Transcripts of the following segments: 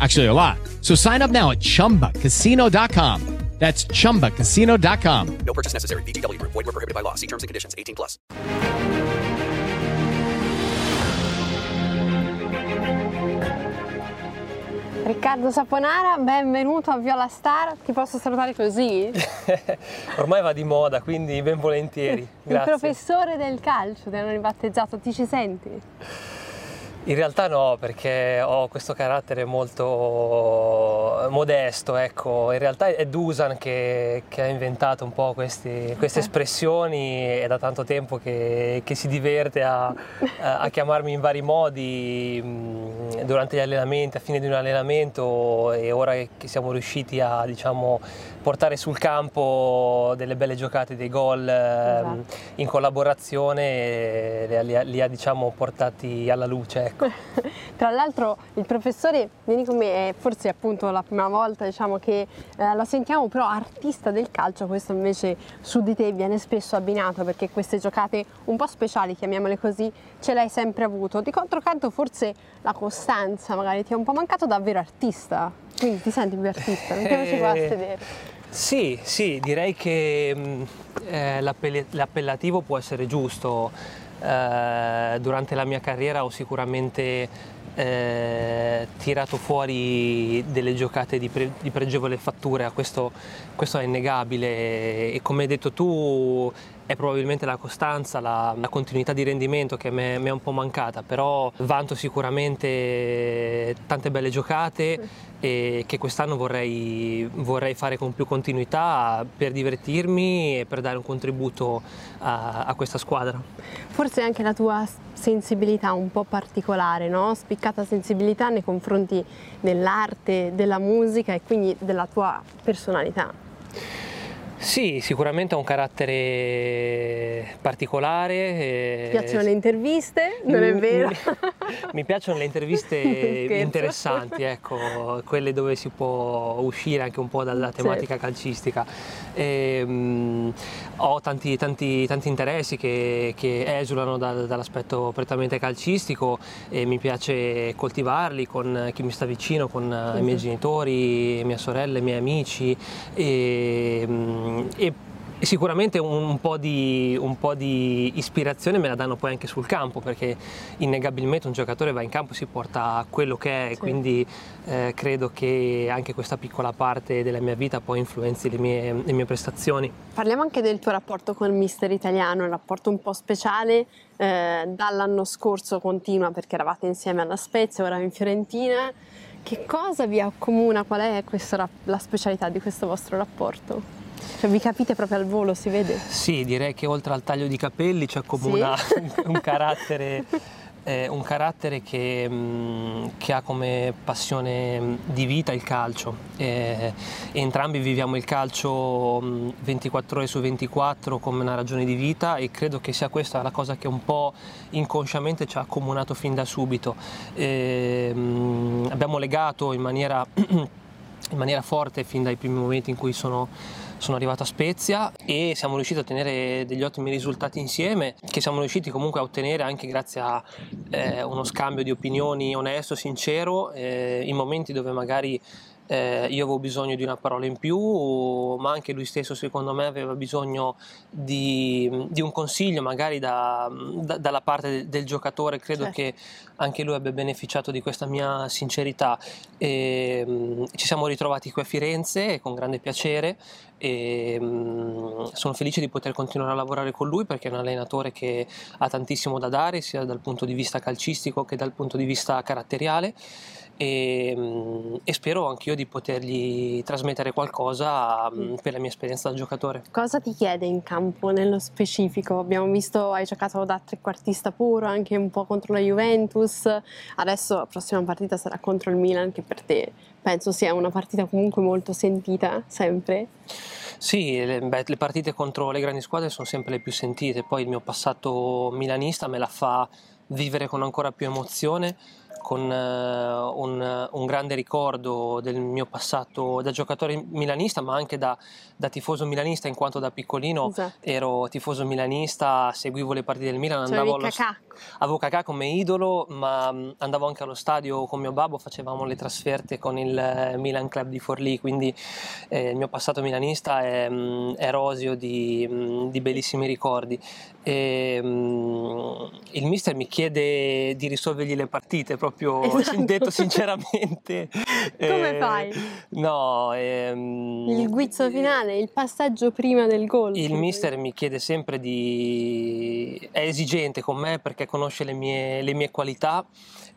Actually, a lot. So sign up now at chumbacasino.com. That's chumbacasino.com. No purchase necessary. VGW Group. Void were prohibited by law. See terms and conditions. 18 plus. Riccardo Saponara, benvenuto a Viola Star. Ti posso salutare così? Ormai va di moda, quindi ben volentieri. Grazie. Il professore del calcio, ti hanno ribattezzato, ti ci senti? In realtà no, perché ho questo carattere molto modesto, ecco. In realtà è Dusan che, che ha inventato un po' questi, queste espressioni, è da tanto tempo che, che si diverte a, a, chiamarmi in vari modi durante gli allenamenti, a fine di un allenamento e ora che siamo riusciti a diciamo, portare sul campo delle belle giocate, dei gol esatto. in collaborazione, li, li, li ha diciamo, portati alla luce. Ecco. Tra l'altro il professore, vieni con me, è forse appunto la prima volta diciamo, che eh, lo sentiamo, però artista del calcio, questo invece su di te viene spesso abbinato perché queste giocate un po' speciali, chiamiamole così, ce l'hai sempre avuto. Di controcanto forse la costanza magari ti è un po' mancato davvero artista, quindi ti senti più artista, mettiamoci qua a Eh, sedere. Sì, sì, direi che mh, eh, l'appell- l'appellativo può essere giusto. Eh, durante la mia carriera ho sicuramente eh, tirato fuori delle giocate di, pre- di pregevole fattura, questo, questo è innegabile. E come hai detto tu è probabilmente la costanza, la, la continuità di rendimento che mi è un po' mancata, però vanto sicuramente tante belle giocate e che quest'anno vorrei, vorrei fare con più continuità per divertirmi e per dare un contributo a, a questa squadra. Forse anche la tua sensibilità un po' particolare, no? spiccata sensibilità nei confronti dell'arte, della musica e quindi della tua personalità. Sì, sicuramente ha un carattere particolare. Ti piacciono le interviste? Non è Mi- vero? Mi, mi piacciono le interviste interessanti, ecco, quelle dove si può uscire anche un po' dalla tematica calcistica. E, mm, ho tanti, tanti, tanti interessi che, che esulano dal- dall'aspetto prettamente calcistico e mi piace coltivarli con chi mi sta vicino, con eh, i miei genitori, mia sorella, i miei amici e, mm, e sicuramente un, po di, un po' di ispirazione me la danno poi anche sul campo perché innegabilmente un giocatore va in campo e si porta quello che è, Sì. quindi eh, credo che anche questa piccola parte della mia vita poi influenzi le mie, le mie prestazioni. Parliamo anche del tuo rapporto con il mister italiano, un rapporto un po' speciale, eh, dall'anno scorso continua perché eravate insieme alla Spezia, ora in Fiorentina. Che cosa vi accomuna? Qual è questa la specialità di questo vostro rapporto? Cioè, vi capite proprio al volo, si vede? Sì, direi che oltre al taglio di capelli ci accomuna Sì? un, carattere, eh, un carattere che, mh, che ha come passione mh, di vita il calcio. Eh, entrambi viviamo il calcio mh, 24 ore su 24 come una ragione di vita e credo che sia questa la cosa che un po' inconsciamente ci ha accomunato fin da subito. Eh, mh, abbiamo legato in maniera, in maniera forte fin dai primi momenti in cui sono sono arrivato a Spezia e siamo riusciti a ottenere degli ottimi risultati insieme, che siamo riusciti comunque a ottenere anche grazie a eh, uno scambio di opinioni onesto, sincero, eh, in momenti dove magari eh, io avevo bisogno di una parola in più, ma anche lui stesso secondo me aveva bisogno di, di un consiglio magari da- da- dalla parte del, del giocatore, credo Certo. che anche lui abbia beneficiato di questa mia sincerità. E, mm, ci siamo ritrovati qui a Firenze con grande piacere e mm, sono felice di poter continuare a lavorare con lui perché è un allenatore che ha tantissimo da dare sia dal punto di vista calcistico che dal punto di vista caratteriale e, mm, e spero anch'io di potergli trasmettere qualcosa mm, per la mia esperienza da giocatore. Cosa ti chiede in campo nello specifico? Abbiamo visto hai giocato da trequartista puro anche un po' contro la Juventus, adesso la prossima partita sarà contro il Milan che per te penso sia una partita comunque molto sentita sempre. Sì, le, beh, le partite contro le grandi squadre sono sempre le più sentite, poi il mio passato milanista me la fa vivere con ancora più emozione con uh, un, un, grande ricordo del mio passato da giocatore milanista, ma anche da, da tifoso milanista, in quanto da piccolino esatto. ero tifoso milanista, seguivo le partite del Milan, cioè andavo allo Cacà. avevo Cacà come idolo, ma mm, andavo anche allo stadio con mio babbo, facevamo le trasferte con il eh, Milan Club di Forlì, quindi eh, il mio passato milanista è, mm, è rosio di, mm, di, bellissimi ricordi. E, il mister mi chiede di risolvergli le partite proprio proprio esatto. detto sinceramente. Come eh, fai? No, ehm, il guizzo finale, il passaggio prima del gol. Il mister mi chiede sempre di... è esigente con me perché conosce le mie, le mie qualità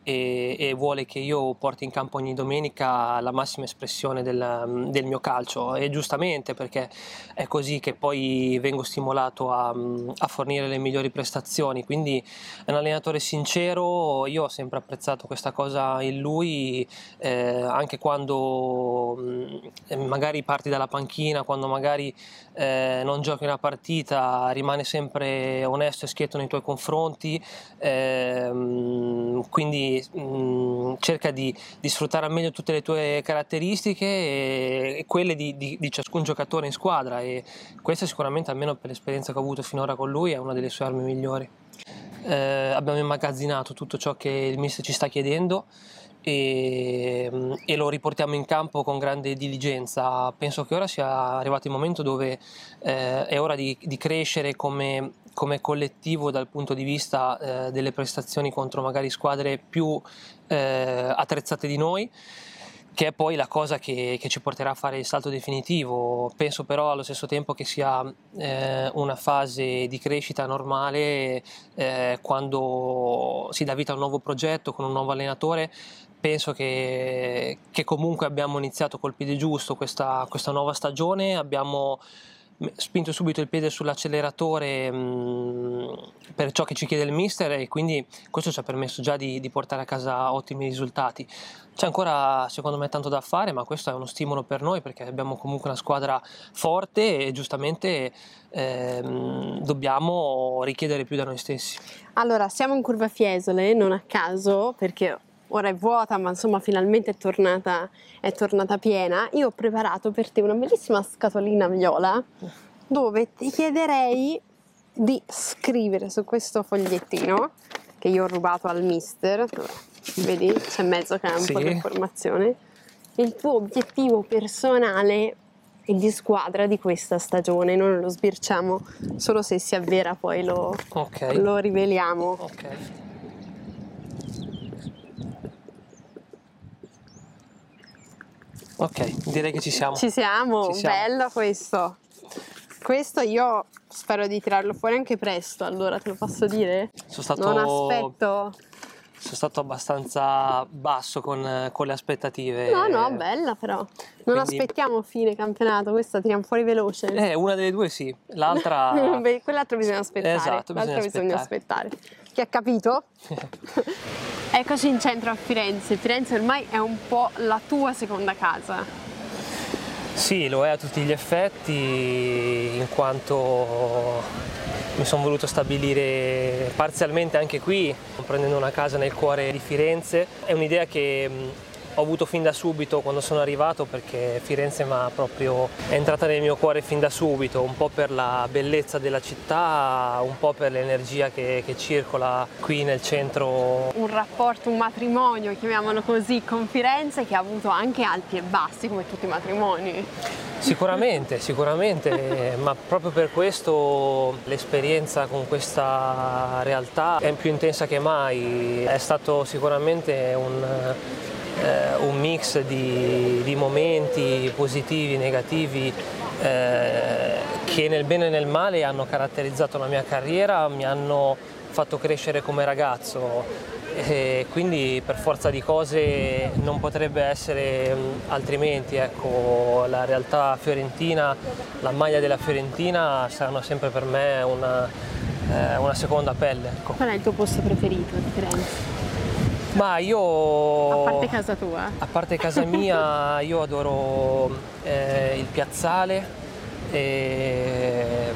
e, e, vuole che io porti in campo ogni domenica la massima espressione del, del, mio calcio. E giustamente perché è così che poi vengo stimolato a, a, fornire le migliori prestazioni. Quindi è un allenatore sincero io ho sempre apprezzato questa cosa in lui eh, anche quando mh, magari parti dalla panchina quando magari eh, non giochi una partita rimane sempre onesto e schietto nei tuoi confronti. Eh, quindi mh, mm, cerca di, di, sfruttare al meglio tutte le tue caratteristiche e, e quelle di, di, di, ciascun giocatore in squadra e questa sicuramente, almeno per l'esperienza che ho avuto finora con lui, è una delle sue armi migliori. Eh, abbiamo immagazzinato tutto ciò che il mister ci sta chiedendo e, mm, e, lo riportiamo in campo con grande diligenza. Penso che ora sia arrivato il momento dove eh, è ora di, di crescere come, come, collettivo dal punto di vista eh, delle prestazioni contro magari squadre più eh, attrezzate di noi che è poi la cosa che, che, ci porterà a fare il salto definitivo. Penso però allo stesso tempo che sia eh, una fase di crescita normale eh, quando si dà vita a un nuovo progetto con un nuovo allenatore penso che, che, comunque abbiamo iniziato col piede giusto questa, questa, nuova stagione, abbiamo spinto subito il piede sull'acceleratore mh, mm, per ciò che ci chiede il mister e quindi questo ci ha permesso già di, di, portare a casa ottimi risultati. C'è ancora secondo me tanto da fare, ma questo è uno stimolo per noi perché abbiamo comunque una squadra forte e giustamente ehm, dobbiamo richiedere più da noi stessi. Allora, siamo in curva Fiesole, non a caso, perché ora è vuota, ma insomma finalmente è tornata, è tornata piena. Io ho preparato per te una bellissima scatolina viola dove ti chiederei di scrivere su questo fogliettino che io ho rubato al mister, vedi c'è mezzo campo sì. di informazione, il tuo obiettivo personale e di squadra di questa stagione. Noi lo sbirciamo solo se si avvera, poi lo, okay. lo riveliamo. Okay. Ok, direi che ci siamo. Ci siamo, ci siamo. bello questo. Questo io spero di tirarlo fuori anche presto, allora te lo posso dire? Sono stato... Non aspetto sono stato abbastanza basso con, con, le aspettative. No, no, bella però. Non Quindi... aspettiamo fine campionato, questa tiriamo fuori veloce. Eh, una delle due sì, l'altra... Beh, quell'altro bisogna aspettare. Esatto, bisogna L'altro bisogna aspettare. Chi ha capito? Eccoci in centro a Firenze. Firenze ormai è un po' la tua seconda casa. Sì, lo è a tutti gli effetti, in quanto mi sono voluto stabilire parzialmente anche qui, prendendo una casa nel cuore di Firenze. È un'idea che ho avuto fin da subito quando sono arrivato perché Firenze mi proprio è entrata nel mio cuore fin da subito, un po' per la bellezza della città, un po' per l'energia che, che circola qui nel centro. Un rapporto, un matrimonio, chiamiamolo così, con Firenze che ha avuto anche alti e bassi come tutti i matrimoni. Sicuramente, sicuramente, ma proprio per questo l'esperienza con questa realtà è più intensa che mai. È stato sicuramente un, eh, un mix di, di, momenti positivi, negativi eh, che nel bene e nel male hanno caratterizzato la mia carriera, mi hanno fatto crescere come ragazzo e quindi per forza di cose non potrebbe essere altrimenti. Ecco, la realtà fiorentina, la maglia della Fiorentina saranno sempre per me una, eh, una seconda pelle. Ecco. Qual è il tuo posto preferito di Firenze? Ma io... A parte casa tua? A parte casa mia, io adoro eh, il piazzale e,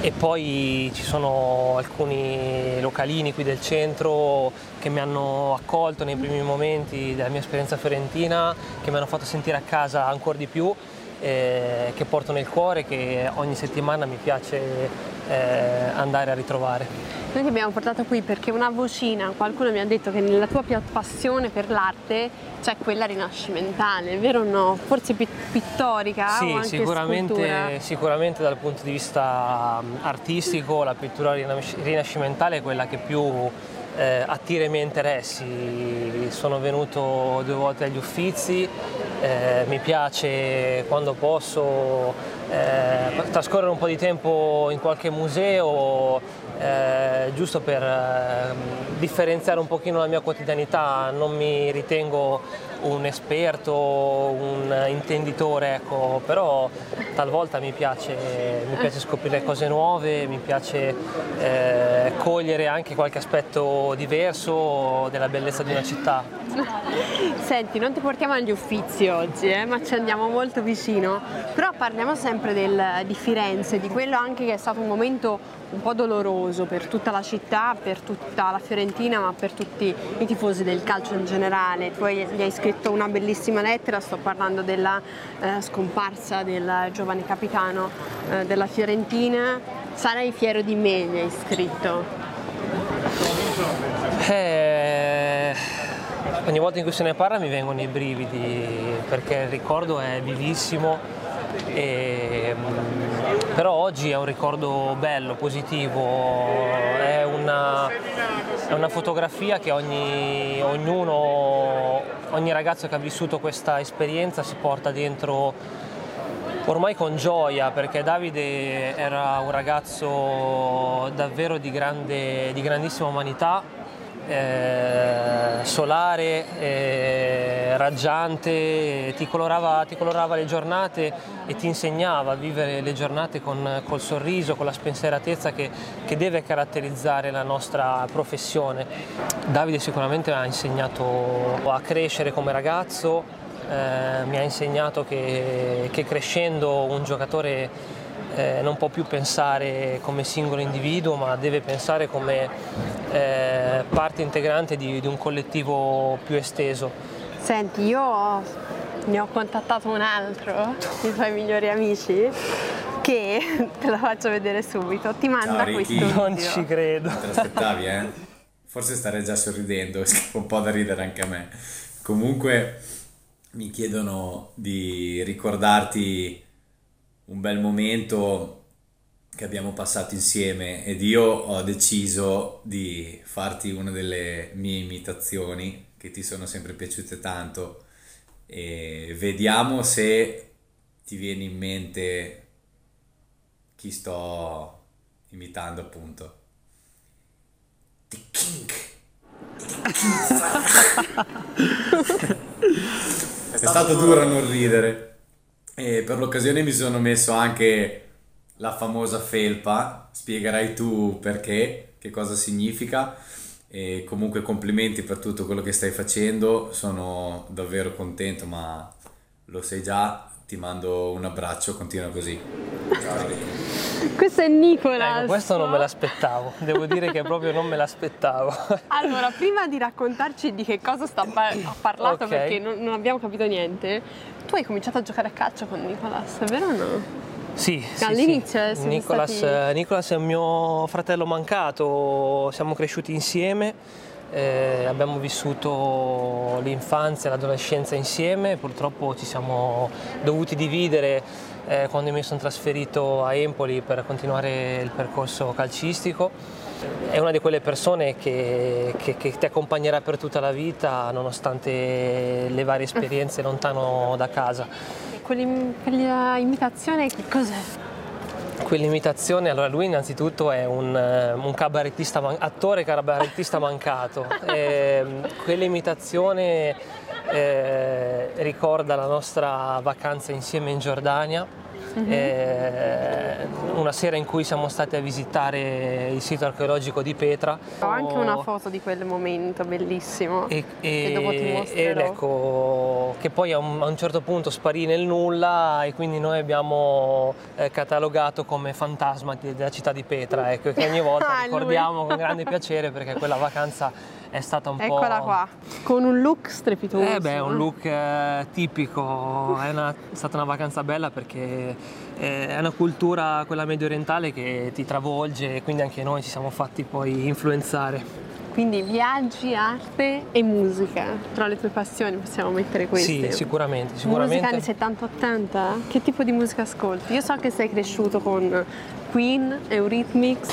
e poi ci sono alcuni localini qui del centro che mi hanno accolto nei primi momenti della mia esperienza fiorentina, che mi hanno fatto sentire a casa ancora di più, eh, che porto nel cuore, che ogni settimana mi piace eh, andare a ritrovare. Noi ti abbiamo portato qui perché una vocina, qualcuno mi ha detto che nella tua passione per l'arte c'è quella rinascimentale, vero o no? Forse pittorica sì, o anche sicuramente, sicuramente, dal punto di vista artistico la pittura rinascimentale è quella che più eh, attira i miei interessi. Sono venuto due volte agli Uffizi, eh, mi piace quando posso eh, trascorrere un po' di tempo in qualche museo eh, giusto per eh, differenziare un pochino la mia quotidianità, non mi ritengo un esperto, un intenditore, ecco, però talvolta mi piace, mi piace, scoprire cose nuove, mi piace eh, cogliere anche qualche aspetto diverso della bellezza di una città. Senti, non ti portiamo agli uffizi oggi, eh, ma ci andiamo molto vicino, però parliamo sempre del, di Firenze, di quello anche che è stato un momento un po' doloroso per tutta la città, per tutta la Fiorentina, ma per tutti i tifosi del calcio in generale. Tu gli hai scritto una bellissima lettera, sto parlando della eh, scomparsa del giovane capitano eh, della Fiorentina. Sarai fiero di me, gli hai scritto. Eh, ogni volta in cui se ne parla mi vengono i brividi perché il ricordo è vivissimo e, però oggi è un ricordo bello, positivo, è una, è una fotografia che ogni, ognuno, ogni ragazzo che ha vissuto questa esperienza si porta dentro ormai con gioia perché Davide era un ragazzo davvero di, grande, di grandissima umanità eh, solare, eh, raggiante, ti colorava, ti colorava, le giornate e ti insegnava a vivere le giornate con, col sorriso, con la spensieratezza che, che, deve caratterizzare la nostra professione. Davide sicuramente mi ha insegnato a crescere come ragazzo, eh, mi ha insegnato che, che crescendo un giocatore eh, non può più pensare come singolo individuo ma deve pensare come eh, parte integrante di, di, un collettivo più esteso. Senti, io ne ho contattato un altro, i tuoi migliori amici, che te lo faccio vedere subito, ti manda Ciao, questo video. Non ci credo. Te l'aspettavi, eh? Forse starei già sorridendo, un po' da ridere anche a me. Comunque mi chiedono di ricordarti un bel momento che abbiamo passato insieme ed io ho deciso di farti una delle mie imitazioni che ti sono sempre piaciute tanto e vediamo se ti viene in mente chi sto imitando appunto. The King. The King. È stato duro a non ridere. E per l'occasione mi sono messo anche la famosa felpa, spiegherai tu perché, che cosa significa. E comunque complimenti per tutto quello che stai facendo, sono davvero contento, ma lo sai già, ti mando un abbraccio, continua così. Ciao. Questo è Nicolas. Ecco, questo non me l'aspettavo, devo dire che proprio non me l'aspettavo. Allora, prima di raccontarci di che cosa sta par- ha parlato, Ok. perché non, non abbiamo capito niente, tu hai cominciato a giocare a calcio con Nicolas, vero o no? Sì, sì, All'inizio sì. siete Nicolas, stati- eh, Nicolas è un mio fratello mancato, siamo cresciuti insieme, eh, abbiamo vissuto l'infanzia e l'adolescenza insieme, purtroppo ci siamo dovuti dividere eh, quando mi sono trasferito a Empoli per continuare il percorso calcistico. È una di quelle persone che, che- che ti accompagnerà per tutta la vita nonostante le varie esperienze lontano da casa. quella imitazione che cos'è? Quell'imitazione, allora lui innanzitutto è un, eh, un cabarettista attore cabarettista mancato. Ehm, quell'imitazione eh, ricorda la nostra vacanza insieme in Giordania. Eh, una sera in cui siamo stati a visitare il sito archeologico di Petra. Ho anche una foto di quel momento bellissimo E, che dopo ti e- mostrerò. ed ecco che poi a un, a un certo punto sparì nel nulla e quindi noi abbiamo eh, catalogato come fantasma della città di Petra ecco, che ogni volta Ah, lui. ricordiamo con grande piacere perché quella vacanza è stata un po'... Eccola qua, con un look strepitoso. Eh beh, è un look eh, tipico, è, una- è stata una vacanza bella perché è una cultura, quella medio orientale, che ti travolge e quindi anche noi ci siamo fatti poi influenzare. Quindi viaggi, arte e musica. Tra le tue passioni possiamo mettere queste. Sì, sicuramente, Musica anni sicuramente. 70-80? Che tipo di musica ascolti? Io so che sei cresciuto con Queen, Eurythmics.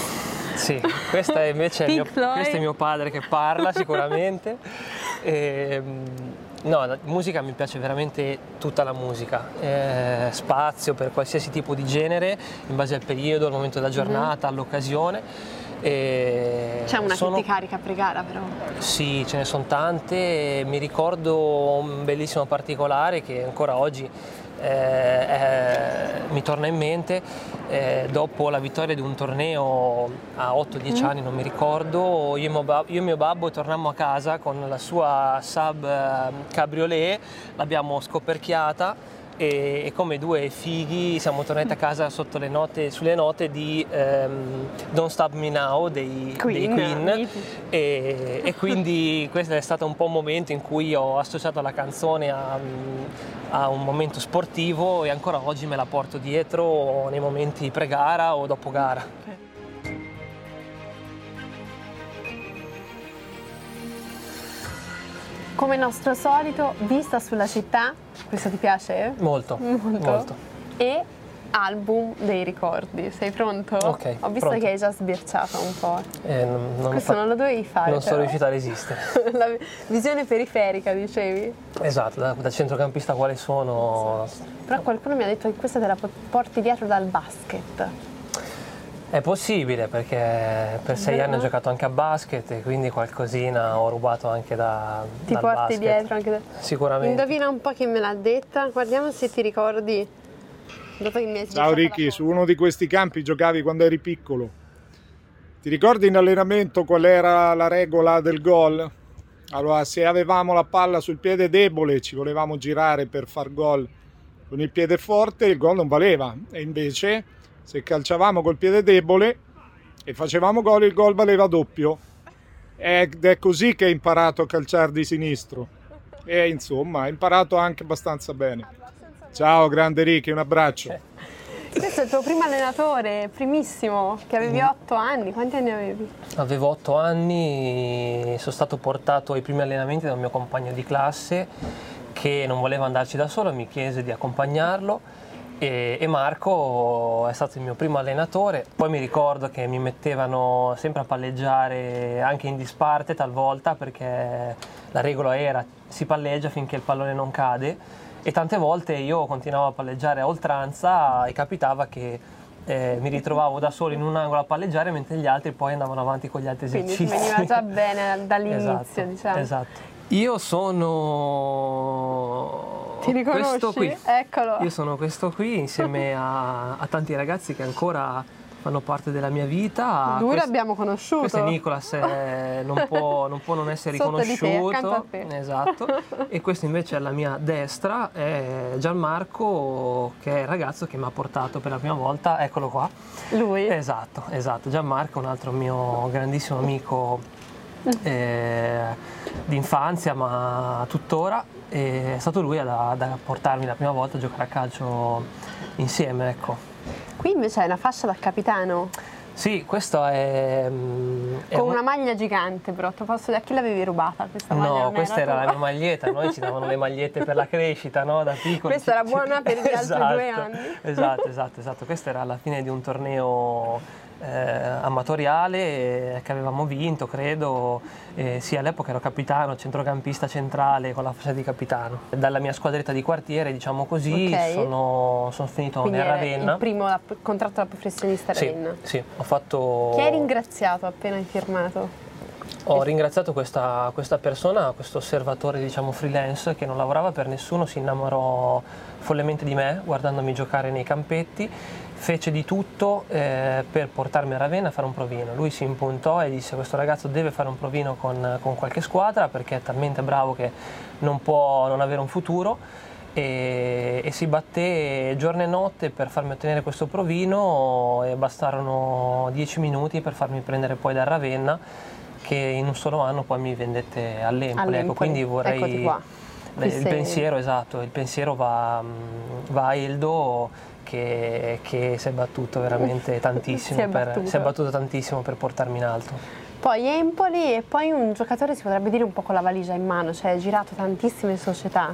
Sì, questo è invece mio, questo è mio padre che parla sicuramente. Ehm, no, la musica mi piace veramente tutta la musica, Eh, spazio per qualsiasi tipo di genere, in base al periodo, al momento della giornata, all'occasione. E Mhm. C'è una sono- che ti carica a pregare però. Sì, ce ne sono tante. Mi ricordo un bellissimo particolare che ancora oggi eh, eh, mi torna in mente. Eh, dopo la vittoria di un torneo a 8-10 anni, non mi ricordo, io e, mio babbo, io e mio babbo tornammo a casa con la sua sub eh, cabriolet, l'abbiamo scoperchiata. E, e come due fighi siamo tornati a casa sotto le note, sulle note di ehm, Don't Stop Me Now dei Queen, dei Queen e, e quindi questo è stato un po' un momento in cui ho associato la canzone a, a un momento sportivo e ancora oggi me la porto dietro nei momenti pre-gara o dopo gara. Come nostro solito, vista sulla città, questo ti piace? Molto, Molto. molto. E album dei ricordi. Sei pronto? Ok, Ho visto pronto. che hai già sbirciato un po'. Eh, non, non Questo fa- non lo dovevi fare. non sono però. riuscito a resistere. La visione periferica, dicevi? Esatto, da, da centrocampista quale sono Però qualcuno mi ha detto che questa te la po- porti dietro dal basket. È possibile perché per sei Vero? anni ho giocato anche a basket e quindi qualcosina ho rubato anche da, Ti dal porti basket. dietro anche da... Sicuramente. Indovina un po' chi me l'ha detta. Guardiamo se ti ricordi. Dopo che mi hai Ciao Ricky, su uno di questi campi giocavi quando eri piccolo. Ti ricordi in allenamento qual era la regola del gol? Allora, se avevamo la palla sul piede debole, ci volevamo girare per far gol con il piede forte, il gol non valeva. E invece, se calciavamo col piede debole e facevamo gol, il gol valeva doppio. Ed è così che hai imparato a calciare di sinistro. E insomma, hai imparato anche abbastanza bene. Ciao, grande Ricky, un abbraccio. Questo è il tuo primo allenatore, primissimo, che avevi Mm. 8 anni. Quanti anni avevi? Avevo otto anni, sono stato portato ai primi allenamenti da un mio compagno di classe che non voleva andarci da solo, mi chiese di accompagnarlo e, e Marco è stato il mio primo allenatore. Poi mi ricordo che mi mettevano sempre a palleggiare anche in disparte talvolta perché la regola era si palleggia finché il pallone non cade e tante volte io continuavo a palleggiare a oltranza e capitava che eh, mi ritrovavo da solo in un angolo a palleggiare mentre gli altri poi andavano avanti con gli altri Quindi esercizi. veniva già bene dall'inizio, esatto, diciamo. Esatto. Io sono Ti riconosci? questo qui. Eccolo. Io sono questo qui insieme a, a tanti ragazzi che ancora fanno parte della mia vita. Lui Questo- l'abbiamo conosciuto. questo è Nicolas, eh, non, può, non può non essere Sotto riconosciuto. te. Esatto. E questo invece alla mia destra è Gianmarco, che è il ragazzo che mi ha portato per la prima volta, eccolo qua. Lui. Esatto, esatto. Gianmarco, un altro mio grandissimo amico eh, d'infanzia, ma tuttora. E è stato lui ad, ad portarmi la prima volta a giocare a calcio insieme, ecco. Qui invece hai una fascia da capitano, Sì, questo è... mm, è con un- una maglia gigante però, ti posso dire, a chi l'avevi rubata questa maglia? No, questa era la tua? mia maglietta, noi ci davano le magliette per la crescita, no? Da piccoli. Questa era buona per gli altri Esatto, due anni. Esatto, esatto, esatto. Questa era alla fine di un torneo eh, amatoriale eh, che avevamo vinto, credo. Eh, sì, all'epoca ero capitano, centrocampista centrale con la fascia di capitano. Dalla mia squadretta di quartiere, diciamo così, Ok. sono, sono finito Quindi nel era Ravenna. il primo contratto da professionista a Sì, Ravenna. sì, ho fatto... Chi hai ringraziato appena hai firmato? Ho ringraziato questa, questa persona, questo osservatore diciamo freelance che non lavorava per nessuno, si innamorò follemente di me guardandomi giocare nei campetti, fece di tutto eh, per portarmi a Ravenna a fare un provino. Lui si impuntò e disse questo ragazzo deve fare un provino con, con qualche squadra perché è talmente bravo che non può non avere un futuro e, e si batté giorno e notte per farmi ottenere questo provino e bastarono dieci minuti per farmi prendere poi da Ravenna che in un solo anno poi mi vendette all'Empoli. Ecco, quindi vorrei... Beh, il pensiero, esatto, il pensiero va, va a Eldo che, che si è battuto veramente tantissimo, Si è per, battuto. si è battuto tantissimo per portarmi in alto. Poi Empoli e poi un giocatore si potrebbe dire un po' con la valigia in mano, cioè ha girato tantissime società,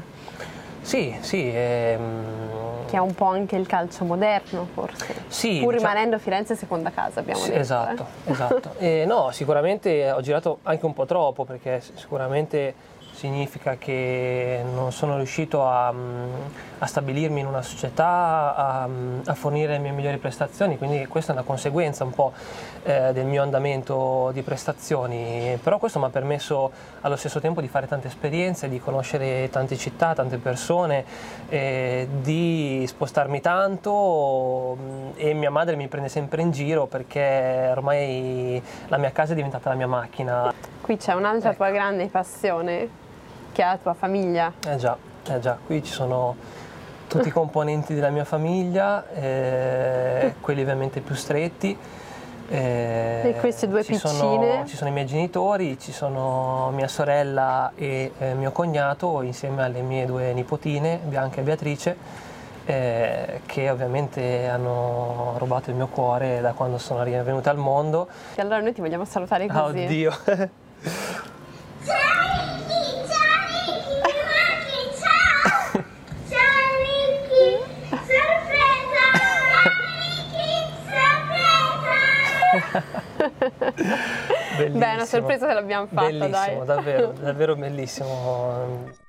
Sì, sì, ehm, che è un po' anche il calcio moderno forse. Sì, Pur diciamo- rimanendo Firenze seconda casa, abbiamo Sì, detto. esatto, eh. esatto. E no, sicuramente ho girato anche un po' troppo perché sicuramente significa che non sono riuscito a, mm, a stabilirmi in una società, a, a fornire le mie migliori prestazioni, quindi questa è una conseguenza un po' eh, del mio andamento di prestazioni, però questo mi ha permesso allo stesso tempo di fare tante esperienze, di conoscere tante città, tante persone, eh, di spostarmi tanto mm, e mia madre mi prende sempre in giro perché ormai la mia casa è diventata la mia macchina. Qui c'è un'altra Ecco. tua grande passione, la tua famiglia. Eh già, eh già, qui ci sono tutti i componenti della mia famiglia, eh, quelli ovviamente più stretti. eh, E queste due ci piccine? Sono, ci sono i miei genitori, ci sono mia sorella e eh, mio cognato insieme alle mie due nipotine, Bianca e Beatrice, eh, che ovviamente hanno rubato il mio cuore da quando sono venute al mondo. E allora noi ti vogliamo salutare Ah, così. Oddio! sorpresa l'abbiamo fatta, bellissimo, dai. davvero, davvero bellissimo.